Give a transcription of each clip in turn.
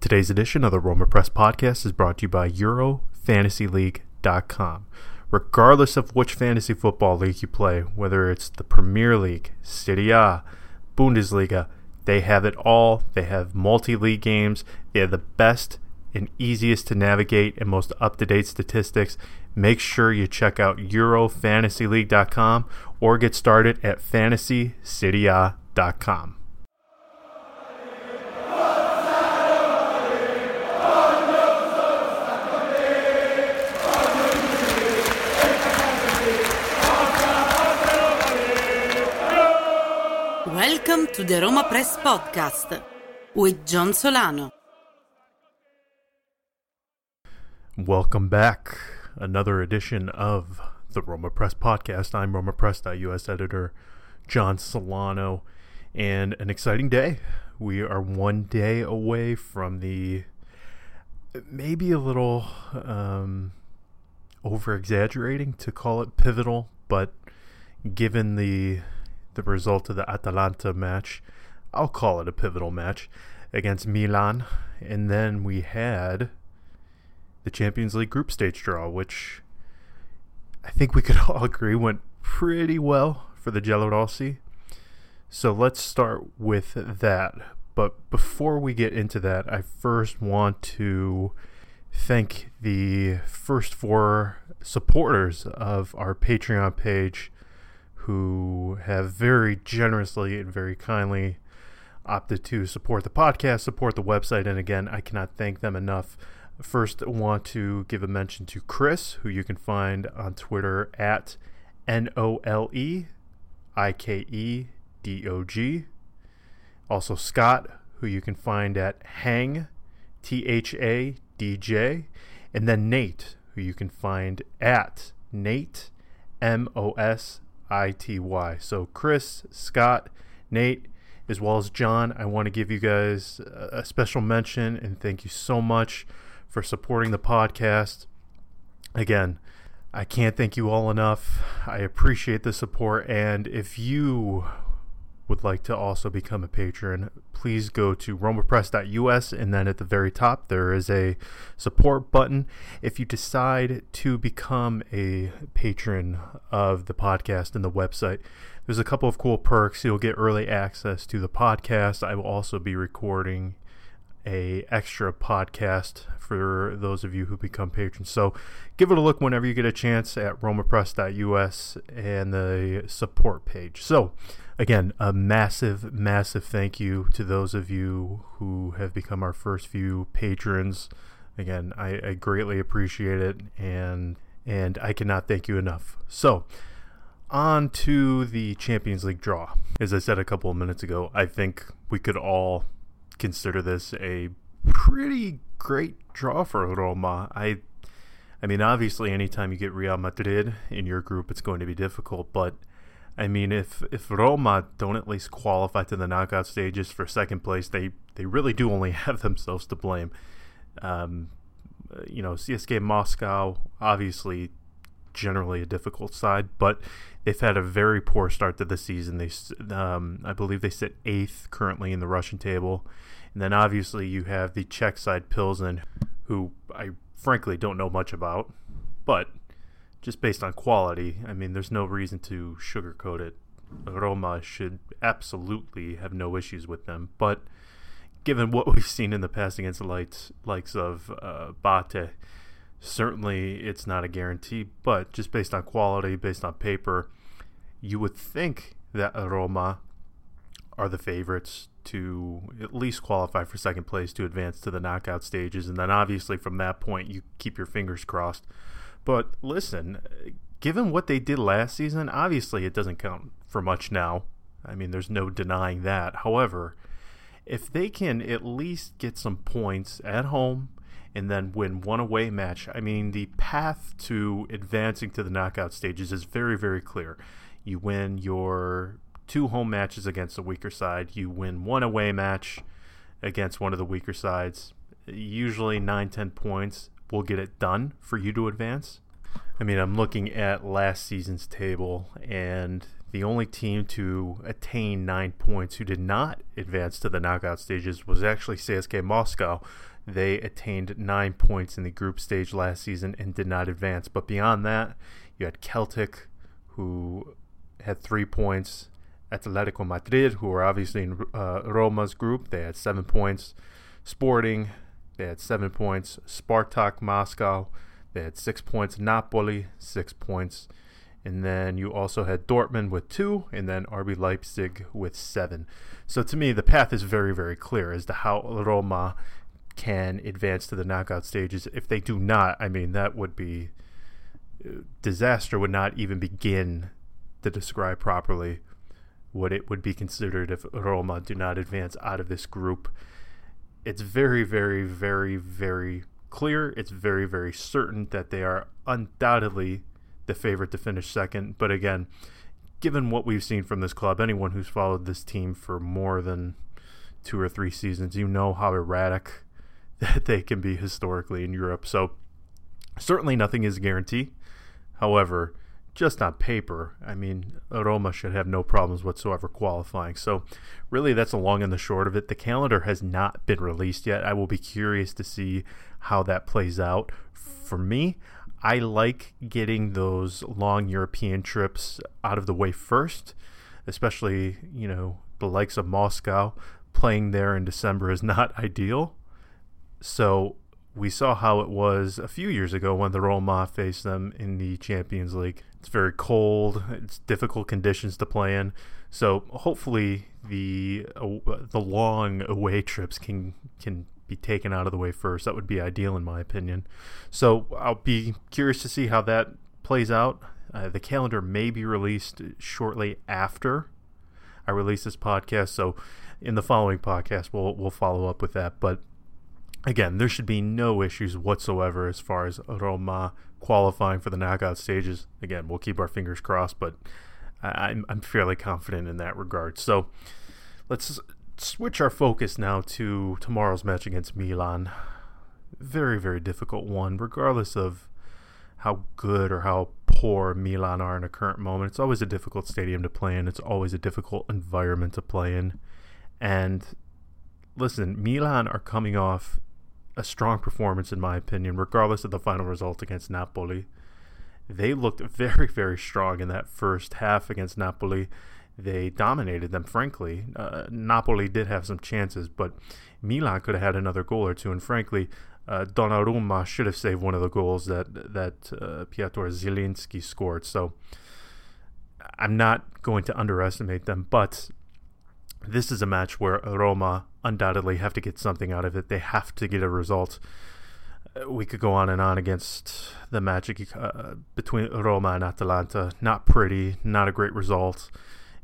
Today's edition of the Roma Press Podcast is brought to you by EuroFantasyLeague.com. Regardless of which fantasy football league you play, whether it's the Premier League, Serie A, Bundesliga, they have it all. They have multi league games. They have the best and easiest to navigate and most up to date statistics. Make sure you check out EuroFantasyLeague.com or get started at FantasySeria.com. Welcome to the Roma Press Podcast with John Solano. Welcome back. Another edition of the Roma Press Podcast. I'm Roma RomaPress.us editor John Solano, and an exciting day. We are one day away from the maybe a little um, over exaggerating to call it pivotal, but given the the result of the Atalanta match, I'll call it a pivotal match against Milan, and then we had the Champions League group stage draw, which I think we could all agree went pretty well for the Giallorossi. So let's start with that. But before we get into that, I first want to thank the first four supporters of our Patreon page who have very generously and very kindly opted to support the podcast, support the website, and again, I cannot thank them enough. First, I want to give a mention to Chris, who you can find on Twitter at N O L E I K E D O G. Also, Scott, who you can find at Hang T H A D J. And then Nate, who you can find at Nate M O S I T Y. So, Chris, Scott, Nate, as well as John, I want to give you guys a special mention and thank you so much for supporting the podcast. Again, I can't thank you all enough. I appreciate the support. And if you would like to also become a patron, please go to romapress.us and then at the very top there is a support button. If you decide to become a patron of the podcast and the website, there's a couple of cool perks. You'll get early access to the podcast. I will also be recording a extra podcast for those of you who become patrons. So give it a look whenever you get a chance at romapress.us and the support page. So again, a massive, massive thank you to those of you who have become our first few patrons. Again, I, I greatly appreciate it and and I cannot thank you enough. So on to the Champions League draw. As I said a couple of minutes ago, I think we could all consider this a pretty great draw for Roma. I I mean, obviously, anytime you get Real Madrid in your group, it's going to be difficult. But I mean, if if Roma don't at least qualify to the knockout stages for second place, they they really do only have themselves to blame. Um, you know, CSKA Moscow, obviously, generally a difficult side, but they've had a very poor start to the season. They, um, I believe, they sit eighth currently in the Russian table, and then obviously you have the Czech side Pilsen, who I frankly don't know much about, but just based on quality, I mean, there's no reason to sugarcoat it. Roma should absolutely have no issues with them, but given what we've seen in the past against the likes, of uh, BATE, certainly it's not a guarantee, but just based on quality, based on paper, you would think that Roma are the favorites to at least qualify for second place to advance to the knockout stages. And then obviously from that point, you keep your fingers crossed. But listen, given what they did last season, obviously it doesn't count for much now. I mean, there's no denying that. However, if they can at least get some points at home and then win one away match, I mean, the path to advancing to the knockout stages is very, very clear. You win your two home matches against a weaker side, you win one away match against one of the weaker sides. Usually 9 10 points will get it done for you to advance. I mean, I'm looking at last season's table, and The only team to attain nine points who did not advance to the knockout stages was actually CSKA Moscow. They attained nine points in the group stage last season and did not advance. But beyond that, you had Celtic, who had three points. Atletico Madrid, who were obviously in uh, Roma's group, they had seven points. Sporting, they had seven points. Spartak Moscow, they had six points. Napoli, six points. And then you also had Dortmund with two, and then RB Leipzig with seven. So to me, the path is very, very clear as to how Roma can advance to the knockout stages. If they do not, I mean, that would be uh, disaster, would not even begin to describe properly what it would be considered if Roma do not advance out of this group. It's very, very, very, very clear. It's very, very certain that they are undoubtedly the favorite to finish second. But again, given what we've seen from this club, anyone who's followed this team for more than two or three seasons, you know how erratic that they can be historically in Europe. So certainly nothing is a guarantee. However, just on paper, I mean, Roma should have no problems whatsoever qualifying. So, really, that's the long and the short of it. The calendar has not been released yet. I will be curious to see how that plays out. For me, I like getting those long European trips out of the way first, especially, you know, the likes of Moscow. Playing there in December is not ideal. So, we saw how it was a few years ago when the Roma faced them in the Champions League. It's very cold. It's difficult conditions to play in. So hopefully the uh, the long away trips can can be taken out of the way first. That would be ideal in my opinion. So I'll be curious to see how that plays out. Uh, the calendar may be released shortly after I release this podcast. So in the following podcast, we'll we'll follow up with that. But again, there should be no issues whatsoever as far as Roma qualifying for the knockout stages. Again, we'll keep our fingers crossed, but I'm, I'm fairly confident in that regard. So let's switch our focus now to tomorrow's match against Milan. Very, very difficult one, regardless of how good or how poor Milan are in a current moment. It's always a difficult stadium to play in, it's always a difficult environment to play in. And listen, Milan are coming off a strong performance, in my opinion, regardless of the final result against Napoli. They looked very, very strong in that first half against Napoli. They dominated them, frankly. Uh, Napoli did have some chances, but Milan could have had another goal or two. And frankly, uh, Donnarumma should have saved one of the goals that that uh, Piotr Zielinski scored. So I'm not going to underestimate them, but this is a match where Roma undoubtedly have to get something out of it. They have to get a result. Uh, we could go on and on against the magic uh, between Roma and Atalanta. Not pretty, not a great result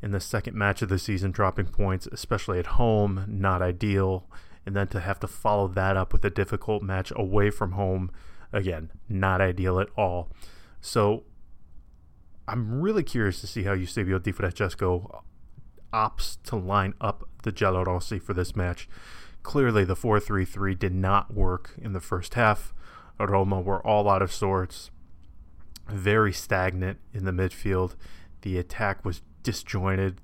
in the second match of the season, dropping points, especially at home, not ideal. And then to have to follow that up with a difficult match away from home, again, not ideal at all. So I'm really curious to see how Eusebio Di Francesco opts to line up the Giallorossi for this match. Clearly, the 4 3 3 did not work in the first half. Roma were all out of sorts, very stagnant in the midfield. The attack was disjointed.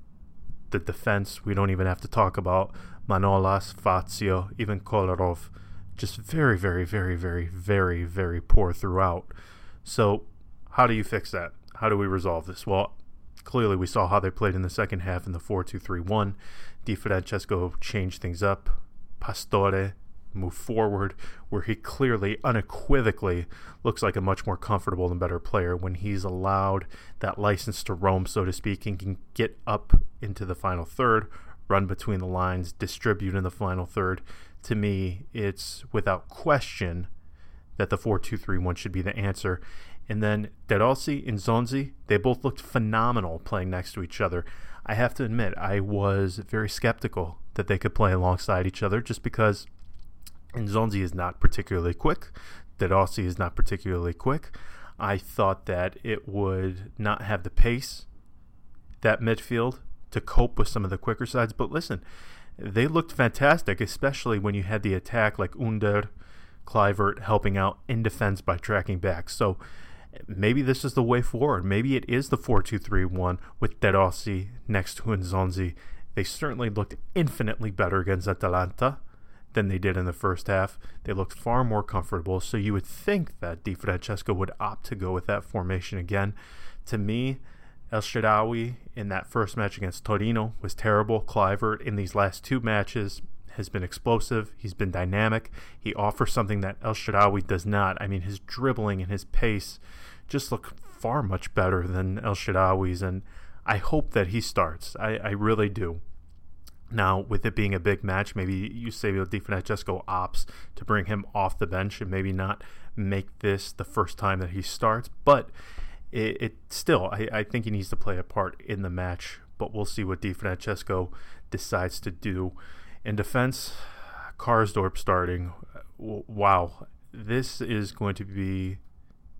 The defense, we don't even have to talk about. Manolas, Fazio, even Kolarov, just very, very, very, very, very, very poor throughout. So, how do you fix that? How do we resolve this? Well, Clearly, we saw how they played in the second half in the 4 2 3 1. Di Francesco changed things up. Pastore moved forward, where he clearly, unequivocally, looks like a much more comfortable and better player when he's allowed that license to roam, so to speak, and can get up into the final third, run between the lines, distribute in the final third. To me, it's without question that the 4 2 3 1 should be the answer. And then De Rossi and Nzonzi, they both looked phenomenal playing next to each other. I have to admit, I was very skeptical that they could play alongside each other just because Nzonzi is not particularly quick. De Rossi is not particularly quick. I thought that it would not have the pace, that midfield, to cope with some of the quicker sides. But listen, they looked fantastic, especially when you had the attack like Under, Kluivert helping out in defense by tracking back. So maybe this is the way forward. Maybe it is the 4 2 3 1 with De Rossi next to Nzonzi. They certainly looked infinitely better against Atalanta than they did in the first half. They looked far more comfortable, so you would think that Di Francesco would opt to go with that formation again. To me, El Shaarawy in that first match against Torino was terrible. Kluivert in these last two matches has been explosive. He's been dynamic. He offers something that El Shaarawy does not. I mean, his dribbling and his pace just look far much better than El Shaarawy's, and I hope that he starts. I, I really do. Now, with it being a big match, maybe Eusebio Di Francesco opts to bring him off the bench and maybe not make this the first time that he starts. But it, it still, I, I think he needs to play a part in the match. But we'll see what Di Francesco decides to do. In defense, Karsdorp starting. Wow, this is going to be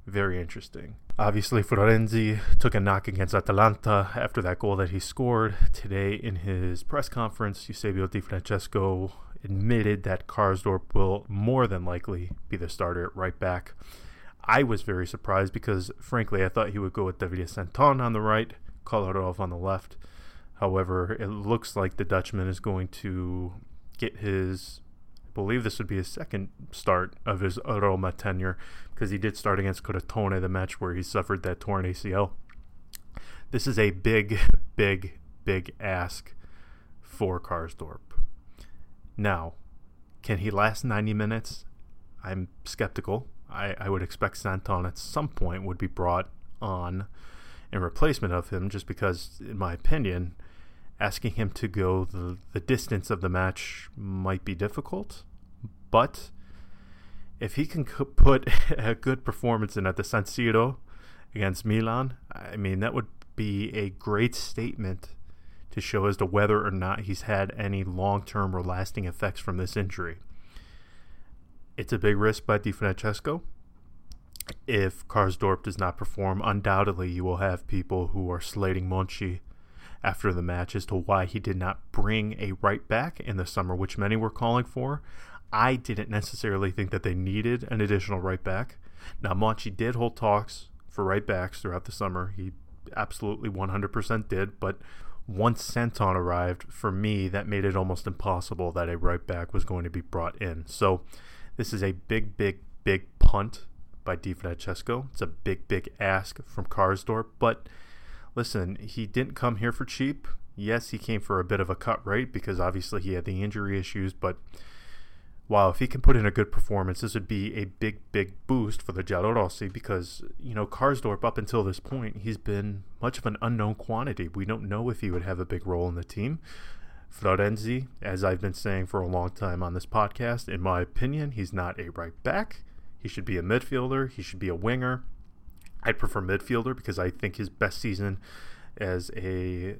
very interesting. Obviously, Florenzi took a knock against Atalanta after that goal that he scored. Today, in his press conference, Eusebio Di Francesco admitted that Karsdorp will more than likely be the starter at right back. I was very surprised because, frankly, I thought he would go with David Santon on the right, Kolarov on the left. However, it looks like the Dutchman is going to get his I believe this would be his second start of his Roma tenure because he did start against Crotone, the match where he suffered that torn ACL. This is a big, big, big ask for Karsdorp. Now, can he last 90 minutes? I'm skeptical. I, I would expect Santon at some point would be brought on in replacement of him just because, in my opinion, asking him to go the, the distance of the match might be difficult, but if he can put a good performance in at the San Siro against Milan, I mean, that would be a great statement to show as to whether or not he's had any long term or lasting effects from this injury. It's a big risk by Di Francesco. If Karsdorp does not perform, undoubtedly you will have people who are slating Monchi after the match as to why he did not bring a right back in the summer, which many were calling for. I didn't necessarily think that they needed an additional right back. Now, Monchi did hold talks for right backs throughout the summer. He absolutely 100% did, but once Santon arrived, for me, that made it almost impossible that a right back was going to be brought in. So, this is a big, big, big punt by Di Francesco. It's a big, big ask from Karsdorp, but listen, he didn't come here for cheap. Yes, he came for a bit of a cut rate because obviously he had the injury issues, but wow, if he can put in a good performance, this would be a big, big boost for the Giallorossi because, you know, Karsdorp, up until this point, he's been much of an unknown quantity. We don't know if he would have a big role in the team. Florenzi, as I've been saying for a long time on this podcast, in my opinion, he's not a right back. He should be a midfielder. He should be a winger. I'd prefer midfielder because I think his best season as a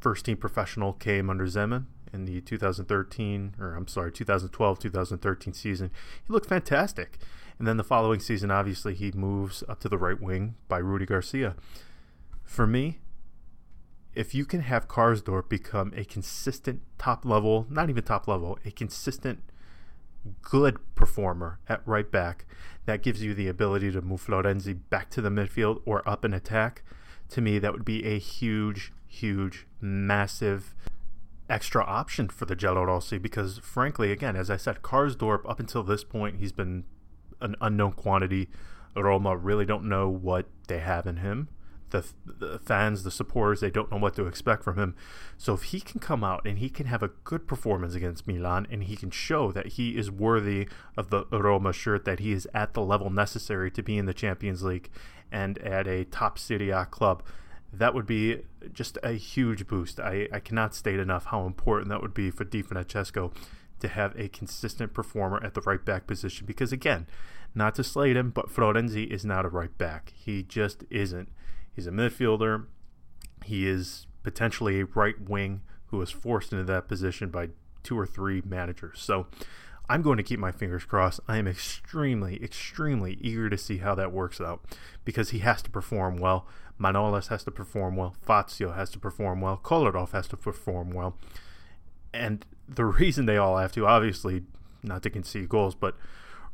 first team professional came under Zeman in the 2013 or I'm sorry 2012 2013 season. He looked fantastic. And then the following season obviously he moves up to the right wing by Rudy Garcia. For me, if you can have Karsdorp become a consistent top level, not even top level, a consistent good performer at right back that gives you the ability to move Florenzi back to the midfield or up an attack, to me, that would be a huge, huge, massive extra option for the Giallorossi because, frankly, again, as I said, Karsdorp, up until this point, he's been an unknown quantity. Roma really don't know what they have in him the, the fans, the supporters, they don't know what to expect from him. So if he can come out and he can have a good performance against Milan and he can show that he is worthy of the Roma shirt, that he is at the level necessary to be in the Champions League and at a top Serie A club, that would be just a huge boost. I, I cannot state enough how important that would be for Di Francesco to have a consistent performer at the right back position because again, not to slate him, but Florenzi is not a right back. He just isn't. He's a midfielder. He is potentially a right wing who was forced into that position by two or three managers. So I'm going to keep my fingers crossed. I am extremely, extremely eager to see how that works out because he has to perform well. Manolas has to perform well. Fazio has to perform well. Kolarov has to perform well. And the reason they all have to, obviously, not to concede goals, but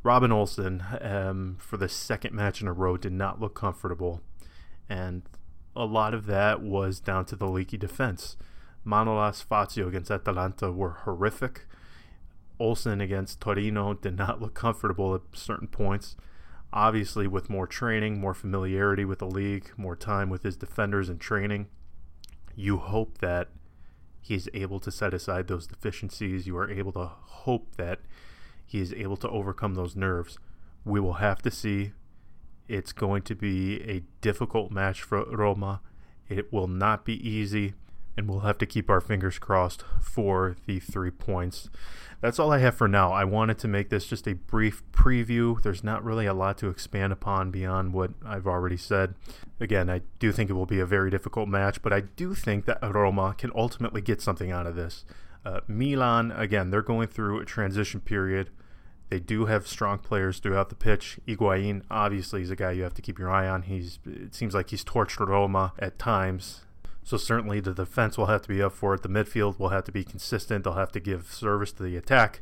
Robin Olsen, um, for the second match in a row, did not look comfortable. And a lot of that was down to the leaky defense. Manolas Fazio against Atalanta were horrific. Olsen against Torino did not look comfortable at certain points. Obviously, with more training, more familiarity with the league, more time with his defenders and training, you hope that he's able to set aside those deficiencies. You are able to hope that he is able to overcome those nerves. We will have to see. It's going to be a difficult match for Roma. It will not be easy and we'll have to keep our fingers crossed for the three points. That's all I have for now. I wanted to make this just a brief preview. There's not really a lot to expand upon beyond what I've already said. Again, I do think it will be a very difficult match, but I do think that Roma can ultimately get something out of this. Uh, Milan, again, they're going through a transition period. They do have strong players throughout the pitch. Higuain, obviously, is a guy you have to keep your eye on. He's it seems like he's torched Roma at times so certainly the defense will have to be up for it. The midfield will have to be consistent. They'll have to give service to the attack.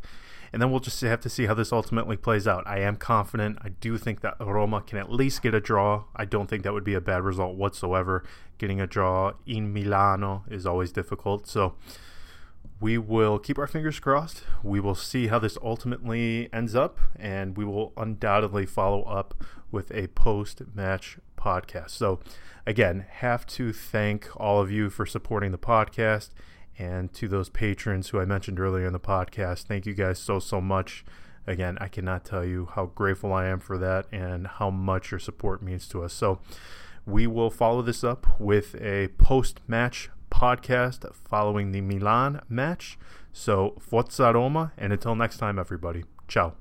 And then we'll just have to see how this ultimately plays out. I am confident. I do think that Roma can at least get a draw. I don't think that would be a bad result whatsoever. Getting a draw in Milano is always difficult. So we will keep our fingers crossed. We will see how this ultimately ends up, and we will undoubtedly follow up with a post match podcast. So, again, have to thank all of you for supporting the podcast and to those patrons who I mentioned earlier in the podcast. Thank you guys so, so much. Again, I cannot tell you how grateful I am for that and how much your support means to us. So, we will follow this up with a post match podcast following the Milan match. So, Forza Roma, and until next time, everybody. Ciao.